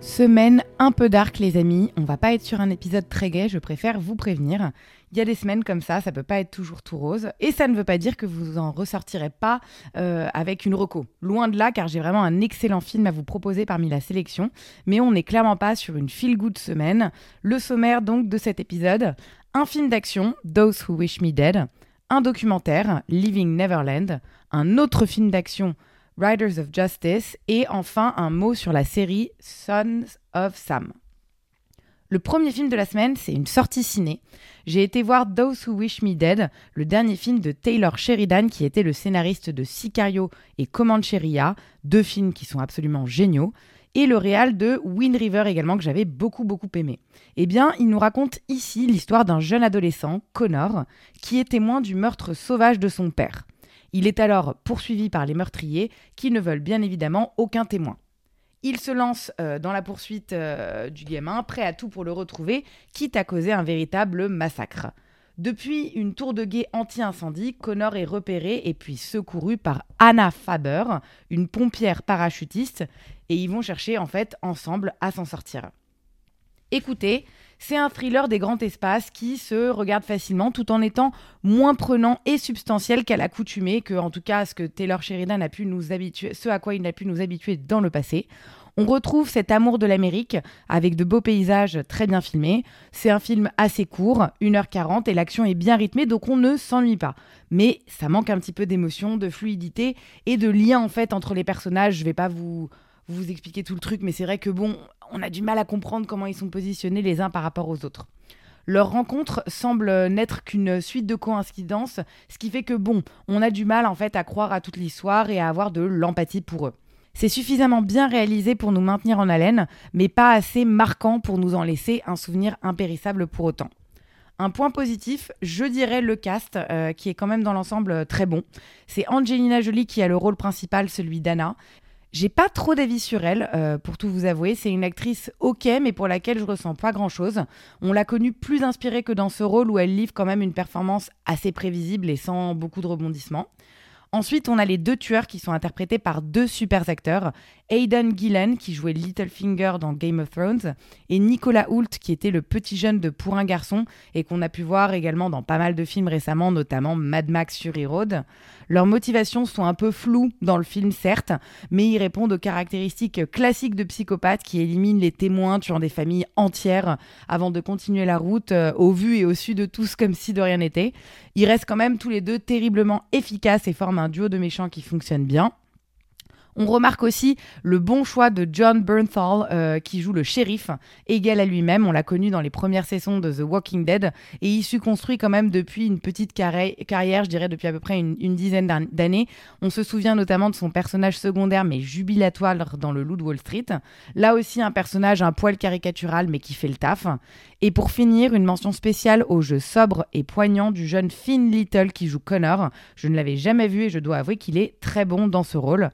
Semaine un peu dark les amis, on va pas être sur un épisode très gai, je préfère vous prévenir. Il y a des semaines comme ça, ça peut pas être toujours tout rose, et ça ne veut pas dire que vous en ressortirez pas euh, avec une reco. Loin de là, car j'ai vraiment un excellent film à vous proposer parmi la sélection, mais on n'est clairement pas sur une feel-good semaine. Le sommaire donc de cet épisode, un film d'action, Those Who Wish Me Dead, un documentaire, Living Neverland, un autre film d'action, Riders of Justice, et enfin un mot sur la série Sons of Sam. Le premier film de la semaine, c'est une sortie ciné. J'ai été voir Those Who Wish Me Dead, le dernier film de Taylor Sheridan qui était le scénariste de Sicario et Comancheria, deux films qui sont absolument géniaux, et le réal de Wind River également que j'avais beaucoup beaucoup aimé. Eh bien, il nous raconte ici l'histoire d'un jeune adolescent, Connor, qui est témoin du meurtre sauvage de son père. Il est alors poursuivi par les meurtriers qui ne veulent bien évidemment aucun témoin. Il se lance euh, dans la poursuite euh, du gamin, prêt à tout pour le retrouver, quitte à causer un véritable massacre. Depuis une tour de guet anti-incendie, Connor est repéré et puis secouru par Anna Faber, une pompière parachutiste, et ils vont chercher en fait ensemble à s'en sortir. Écoutez, c'est un thriller des grands espaces qui se regarde facilement tout en étant moins prenant et substantiel qu'à l'accoutumée, que en tout cas ce que Taylor Sheridan a pu nous habituer, ce à quoi il a pu nous habituer dans le passé. On retrouve cet amour de l'Amérique avec de beaux paysages très bien filmés. C'est un film assez court, 1h40, et l'action est bien rythmée, donc on ne s'ennuie pas. Mais ça manque un petit peu d'émotion, de fluidité et de lien en fait entre les personnages. Je vais pas vous vous expliquer tout le truc, mais c'est vrai que bon, on a du mal à comprendre comment ils sont positionnés les uns par rapport aux autres. Leur rencontre semble n'être qu'une suite de coïncidences, ce qui fait que bon, on a du mal en fait à croire à toute l'histoire et à avoir de l'empathie pour eux. C'est suffisamment bien réalisé pour nous maintenir en haleine, mais pas assez marquant pour nous en laisser un souvenir impérissable pour autant. Un point positif, je dirais le cast, euh, qui est quand même dans l'ensemble très bon. C'est Angelina Jolie qui a le rôle principal, celui d'Anna. J'ai pas trop d'avis sur elle, euh, pour tout vous avouer. C'est une actrice ok, mais pour laquelle je ressens pas grand chose. On l'a connue plus inspirée que dans ce rôle où elle livre quand même une performance assez prévisible et sans beaucoup de rebondissements. Ensuite, on a les deux tueurs qui sont interprétés par deux super acteurs. Aidan Gillen, qui jouait Littlefinger dans Game of Thrones, et Nicolas Hoult, qui était le petit jeune de Pour un garçon, et qu'on a pu voir également dans pas mal de films récemment, notamment Mad Max Fury Road. Leurs motivations sont un peu floues dans le film, certes, mais ils répondent aux caractéristiques classiques de psychopathes qui éliminent les témoins tuant des familles entières avant de continuer la route euh, au vu et au su de tous comme si de rien n'était. Ils restent quand même tous les deux terriblement efficaces et forment un duo de méchants qui fonctionne bien. On remarque aussi le bon choix de John Bernthal euh, qui joue le shérif, égal à lui-même. On l'a connu dans les premières saisons de The Walking Dead et issu construit quand même depuis une petite carri- carrière, je dirais depuis à peu près une, une dizaine d'an- d'années. On se souvient notamment de son personnage secondaire mais jubilatoire dans le Loup de Wall Street. Là aussi un personnage un poil caricatural mais qui fait le taf. Et pour finir, une mention spéciale au jeu sobre et poignant du jeune Finn Little qui joue Connor. Je ne l'avais jamais vu et je dois avouer qu'il est très bon dans ce rôle.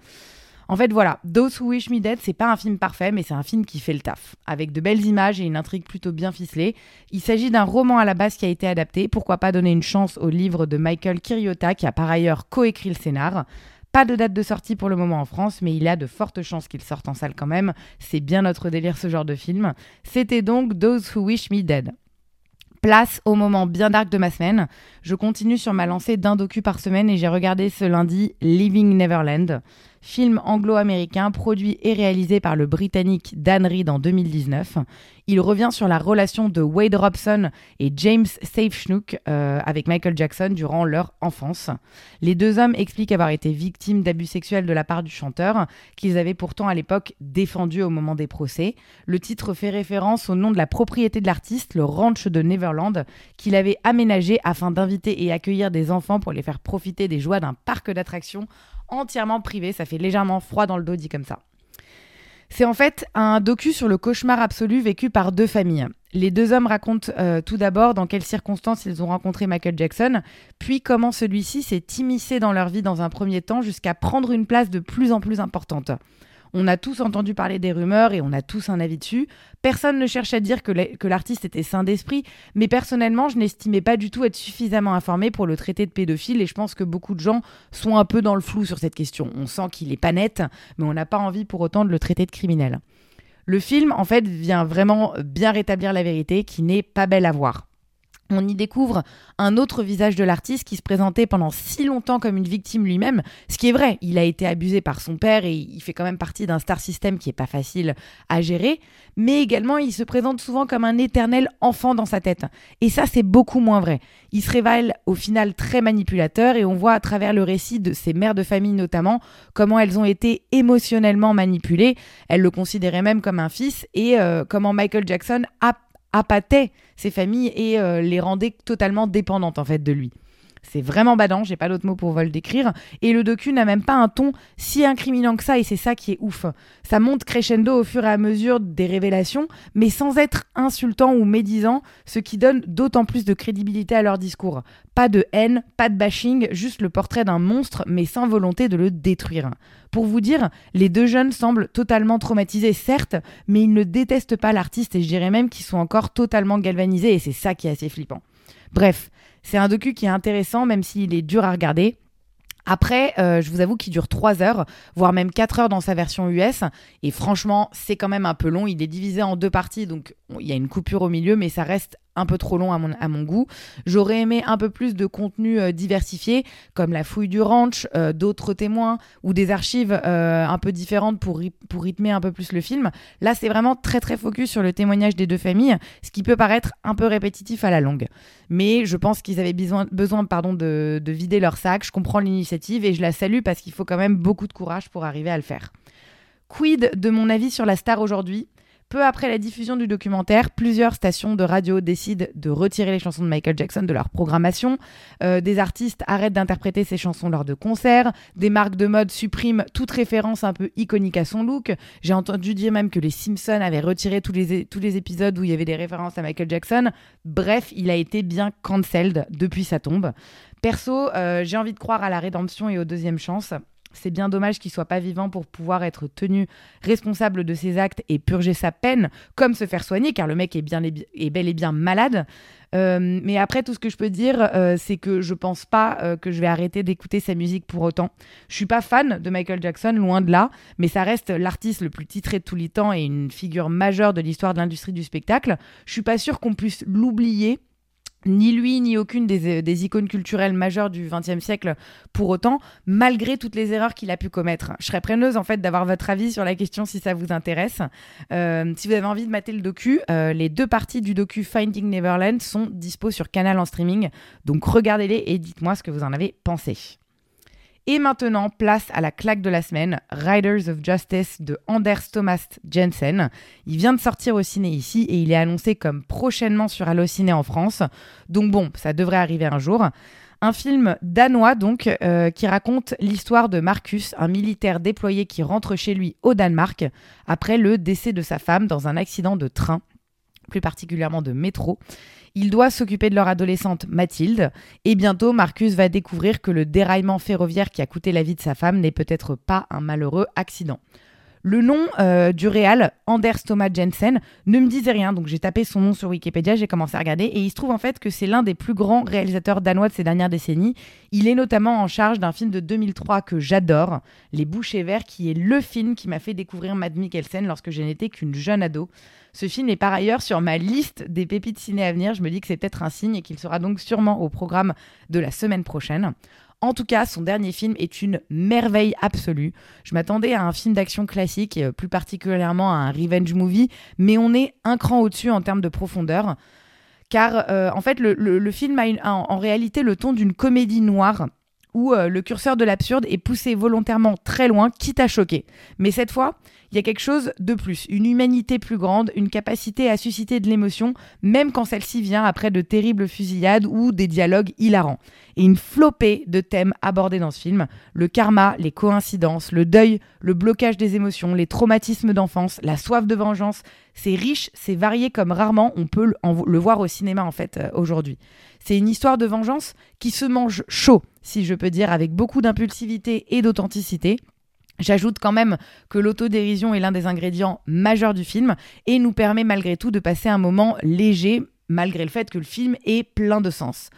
En fait, voilà, Those Who Wish Me Dead, c'est pas un film parfait, mais c'est un film qui fait le taf. Avec de belles images et une intrigue plutôt bien ficelée. Il s'agit d'un roman à la base qui a été adapté. Pourquoi pas donner une chance au livre de Michael Kiriota, qui a par ailleurs coécrit le scénar. Pas de date de sortie pour le moment en France, mais il y a de fortes chances qu'il sorte en salle quand même. C'est bien notre délire ce genre de film. C'était donc Those Who Wish Me Dead. Place au moment bien dark de ma semaine. Je continue sur ma lancée d'un docu par semaine et j'ai regardé ce lundi Living Neverland, film anglo-américain produit et réalisé par le britannique Dan Reed en 2019. Il revient sur la relation de Wade Robson et James Safeshnook euh, avec Michael Jackson durant leur enfance. Les deux hommes expliquent avoir été victimes d'abus sexuels de la part du chanteur, qu'ils avaient pourtant à l'époque défendu au moment des procès. Le titre fait référence au nom de la propriété de l'artiste, le ranch de Neverland, qu'il avait aménagé afin d'inviter et accueillir des enfants pour les faire profiter des joies d'un parc d'attractions entièrement privé. Ça fait légèrement froid dans le dos dit comme ça. C'est en fait un docu sur le cauchemar absolu vécu par deux familles. Les deux hommes racontent euh, tout d'abord dans quelles circonstances ils ont rencontré Michael Jackson, puis comment celui-ci s'est immiscé dans leur vie dans un premier temps jusqu'à prendre une place de plus en plus importante. On a tous entendu parler des rumeurs et on a tous un avis dessus. Personne ne cherche à dire que l'artiste était sain d'esprit, mais personnellement, je n'estimais pas du tout être suffisamment informé pour le traiter de pédophile et je pense que beaucoup de gens sont un peu dans le flou sur cette question. On sent qu'il est pas net, mais on n'a pas envie pour autant de le traiter de criminel. Le film, en fait, vient vraiment bien rétablir la vérité qui n'est pas belle à voir on y découvre un autre visage de l'artiste qui se présentait pendant si longtemps comme une victime lui-même, ce qui est vrai, il a été abusé par son père et il fait quand même partie d'un star system qui est pas facile à gérer, mais également il se présente souvent comme un éternel enfant dans sa tête. Et ça c'est beaucoup moins vrai. Il se révèle au final très manipulateur et on voit à travers le récit de ses mères de famille notamment comment elles ont été émotionnellement manipulées, elles le considéraient même comme un fils et euh, comment Michael Jackson a appâtait ses familles et euh, les rendait totalement dépendantes en fait de lui. C'est vraiment badant, j'ai pas d'autre mot pour le décrire. Et le docu n'a même pas un ton si incriminant que ça, et c'est ça qui est ouf. Ça monte crescendo au fur et à mesure des révélations, mais sans être insultant ou médisant, ce qui donne d'autant plus de crédibilité à leur discours. Pas de haine, pas de bashing, juste le portrait d'un monstre, mais sans volonté de le détruire. Pour vous dire, les deux jeunes semblent totalement traumatisés, certes, mais ils ne détestent pas l'artiste, et je dirais même qu'ils sont encore totalement galvanisés, et c'est ça qui est assez flippant. Bref, c'est un docu qui est intéressant, même s'il est dur à regarder. Après, euh, je vous avoue qu'il dure 3 heures, voire même 4 heures dans sa version US. Et franchement, c'est quand même un peu long. Il est divisé en deux parties, donc il y a une coupure au milieu, mais ça reste un peu trop long à mon, goût. J'aurais aimé un peu plus de contenu euh, diversifié, comme la fouille du ranch, euh, d'autres témoins ou des archives euh, un peu différentes pour, pour rythmer un peu plus le film. Là, c'est vraiment très très focus sur le témoignage des deux familles, ce qui peut paraître un peu répétitif à la longue. Mais je pense qu'ils avaient besoin, besoin pardon, de, de vider leur sac. Je comprends l'initiative et je la salue parce qu'il faut quand même beaucoup de courage pour arriver à le faire. Quid de mon avis sur la star aujourd'hui? Peu après la diffusion du documentaire, plusieurs stations de radio décident de retirer les chansons de Michael Jackson de leur programmation. Euh, des artistes arrêtent d'interpréter ces chansons lors de concerts. Des marques de mode suppriment toute référence un peu iconique à son look. J'ai entendu dire même que les Simpsons avaient retiré tous les, tous les épisodes où il y avait des références à Michael Jackson. Bref, il a été bien cancelled depuis sa tombe. Perso, euh, j'ai envie de croire à la rédemption et aux deuxièmes chances. C'est bien dommage qu'il soit pas vivant pour pouvoir être tenu responsable de ses actes et purger sa peine, comme se faire soigner, car le mec est, bien, est bel et bien malade. Euh, mais après, tout ce que je peux dire, euh, c'est que je pense pas euh, que je vais arrêter d'écouter sa musique pour autant. Je suis pas fan de Michael Jackson, loin de là, mais ça reste l'artiste le plus titré de tous les temps et une figure majeure de l'histoire de l'industrie du spectacle. Je suis pas sûr qu'on puisse l'oublier ni lui ni aucune des, des, icônes culturelles majeures du XXe siècle pour autant, malgré toutes les erreurs qu'il a pu commettre. Je serais preneuse en fait d'avoir votre avis sur la question si ça vous intéresse. Euh, si vous avez envie de mater le docu, euh, les deux parties du docu Finding Neverland sont dispo sur Canal en streaming, donc regardez-les et dites-moi ce que vous en avez pensé. Et maintenant, place à la claque de la semaine, Riders of Justice de Anders Thomas Jensen. Il vient de sortir au ciné ici et il est annoncé comme prochainement sur Allociné en France. Donc bon, ça devrait arriver un jour. Un film danois donc euh, qui raconte l'histoire de Marcus, un militaire déployé qui rentre chez lui au Danemark après le décès de sa femme dans un accident de train, plus particulièrement de métro. Il doit s'occuper de leur adolescente Mathilde, et bientôt Marcus va découvrir que le déraillement ferroviaire qui a coûté la vie de sa femme n'est peut-être pas un malheureux accident. Le nom euh, du réal, Anders Thomas Jensen, ne me disait rien, donc j'ai tapé son nom sur Wikipédia, j'ai commencé à regarder, et il se trouve en fait que c'est l'un des plus grands réalisateurs danois de ces dernières décennies. Il est notamment en charge d'un film de 2003 que j'adore, Les Bouchers Verts, qui est le film qui m'a fait découvrir Mad Mikkelsen lorsque je n'étais qu'une jeune ado. Ce film est par ailleurs sur ma liste des pépites ciné à venir. Je me dis que c'est peut-être un signe et qu'il sera donc sûrement au programme de la semaine prochaine. En tout cas, son dernier film est une merveille absolue. Je m'attendais à un film d'action classique, et plus particulièrement à un revenge movie, mais on est un cran au-dessus en termes de profondeur. Car euh, en fait, le, film a, en réalité le ton d'une comédie noire où euh, le curseur de l'absurde est poussé volontairement très loin, quitte à choquer. Mais cette fois, il y a quelque chose de plus, une humanité plus grande, une capacité à susciter de l'émotion, même quand celle-ci vient après de terribles fusillades ou des dialogues hilarants. Et une flopée de thèmes abordés dans ce film, le karma, les coïncidences, le deuil, le blocage des émotions, les traumatismes d'enfance, la soif de vengeance, c'est riche, c'est varié comme rarement on peut le voir au cinéma en fait euh, aujourd'hui. C'est une histoire de vengeance qui se mange chaud, si je peux dire, avec beaucoup d'impulsivité et d'authenticité. J'ajoute quand même que l'autodérision est l'un des ingrédients majeurs du film et nous permet malgré tout de passer un moment léger, malgré le fait que le film est plein de sens.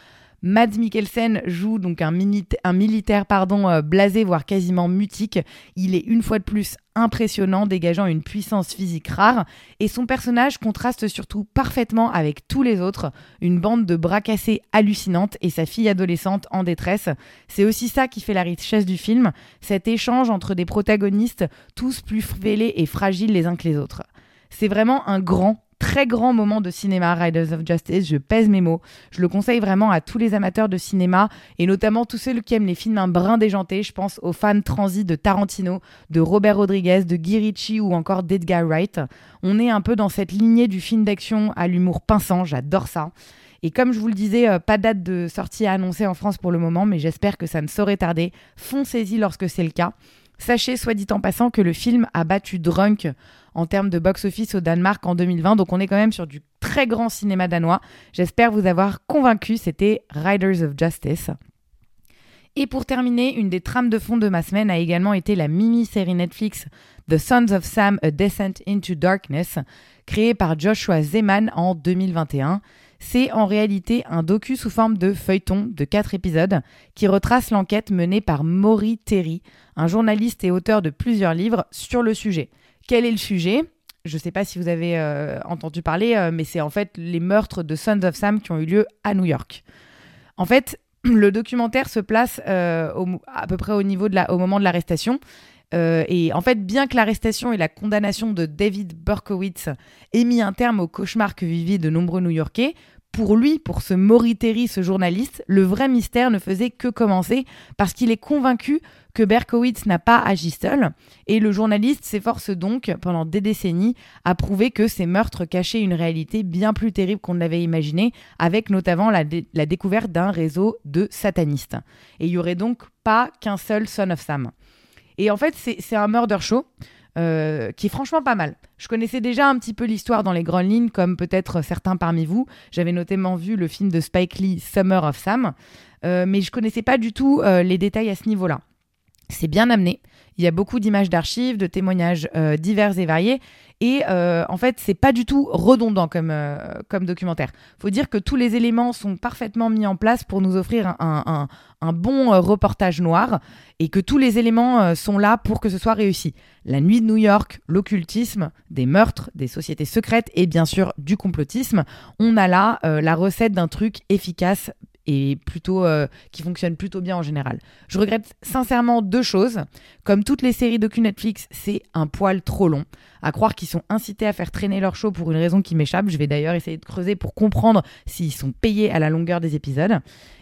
Mads Mikkelsen joue donc un, militaire pardon, euh, blasé, voire quasiment mutique. Il est une fois de plus impressionnant, dégageant une puissance physique rare, et son personnage contraste surtout parfaitement avec tous les autres, une bande de bras cassés hallucinante et sa fille adolescente en détresse. C'est aussi ça qui fait la richesse du film, cet échange entre des protagonistes tous plus fêlés et fragiles les uns que les autres. C'est vraiment un grand très grand moment de cinéma, Riders of Justice. Je pèse mes mots. Je le conseille vraiment à tous les amateurs de cinéma et notamment tous ceux qui aiment les films un brin déjanté. Je pense aux fans transis de Tarantino, de Robert Rodriguez, de Guy Ritchie ou encore d'Edgar Wright. On est un peu dans cette lignée du film d'action à l'humour pinçant. J'adore ça. Et comme je vous le disais, euh, pas date de sortie à annoncer en France pour le moment, mais j'espère que ça ne saurait tarder. Foncez-y lorsque c'est le cas. Sachez, soit dit en passant, que le film a battu Drunk en termes de box-office au Danemark en 2020. Donc on est quand même sur du très grand cinéma danois. J'espère vous avoir convaincu. C'était Riders of Justice. Et pour terminer, une des trames de fond de ma semaine a également été la mini-série Netflix The Sons of Sam, A Descent into Darkness, créée par Joshua Zeman en 2021. C'est en réalité un docu sous forme de feuilleton de quatre épisodes qui retrace l'enquête menée par Maury Terry, un journaliste et auteur de plusieurs livres sur le sujet. Quel est le sujet je ne sais pas si vous avez euh, entendu parler, euh, mais c'est en fait les meurtres de Sons of Sam qui ont eu lieu à New York. En fait, le documentaire se place euh, à peu près au, au moment de l'arrestation. et en fait, bien que l'arrestation et la condamnation de David Berkowitz aient mis un terme au cauchemar que vivaient de nombreux New-Yorkais, pour lui, pour ce Maury ce journaliste, le vrai mystère ne faisait que commencer parce qu'il est convaincu que Berkowitz n'a pas agi seul et le journaliste s'efforce donc pendant des décennies à prouver que ces meurtres cachaient une réalité bien plus terrible qu'on ne l'avait imaginé avec notamment la, la découverte d'un réseau de satanistes. Et il y aurait donc pas qu'un seul Son of Sam. Et en fait, c'est un murder show. Euh, qui est franchement pas mal. Je connaissais déjà un petit peu l'histoire dans les grandes lignes, comme peut-être certains parmi vous. J'avais notamment vu le film de Spike Lee, Summer of Sam, euh, mais je connaissais pas du tout euh, les détails à ce niveau-là. C'est bien amené. Il y a beaucoup d'images d'archives, de témoignages divers et variés. Et en fait, c'est pas du tout redondant comme, comme documentaire. Faut dire que tous les éléments sont parfaitement mis en place pour nous offrir un, un bon euh, reportage noir et que tous les éléments euh, sont là pour que ce soit réussi. La nuit de New York, l'occultisme, des meurtres, des sociétés secrètes et bien sûr du complotisme. On a là euh, la recette d'un truc efficace et plutôt qui fonctionne plutôt bien en général. Je regrette sincèrement deux choses. Comme toutes les séries docu Netflix, c'est un poil trop long. À croire qu'ils sont incités à faire traîner leur show pour une raison qui m'échappe. Je vais d'ailleurs essayer de creuser pour comprendre s'ils sont payés à la longueur des épisodes.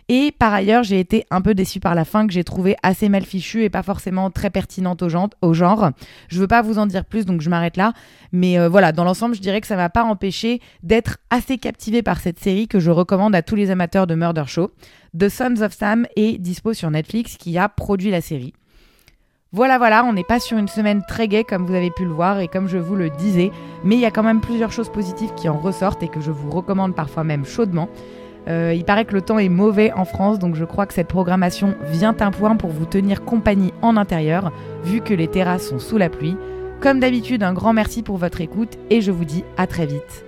Et par ailleurs, j'ai été un peu déçue par la fin que j'ai trouvée assez mal fichue et pas forcément très pertinente au genre. Au genre. Je veux pas vous en dire plus, donc je m'arrête là. Mais euh, voilà, dans l'ensemble, je dirais que ça m'a pas empêché d'être assez captivée par cette série que je recommande à tous les amateurs de Murder Show. The Sons of Sam est dispo sur Netflix qui a produit la série. Voilà, voilà, on n'est pas sur une semaine très gaie comme vous avez pu le voir et comme je vous le disais, mais il y a quand même plusieurs choses positives qui en ressortent et que je vous recommande parfois même chaudement. Euh, il paraît que le temps est mauvais en France, donc je crois que cette programmation vient un point pour vous tenir compagnie en intérieur, vu que les terrasses sont sous la pluie. Comme d'habitude, un grand merci pour votre écoute et je vous dis à très vite.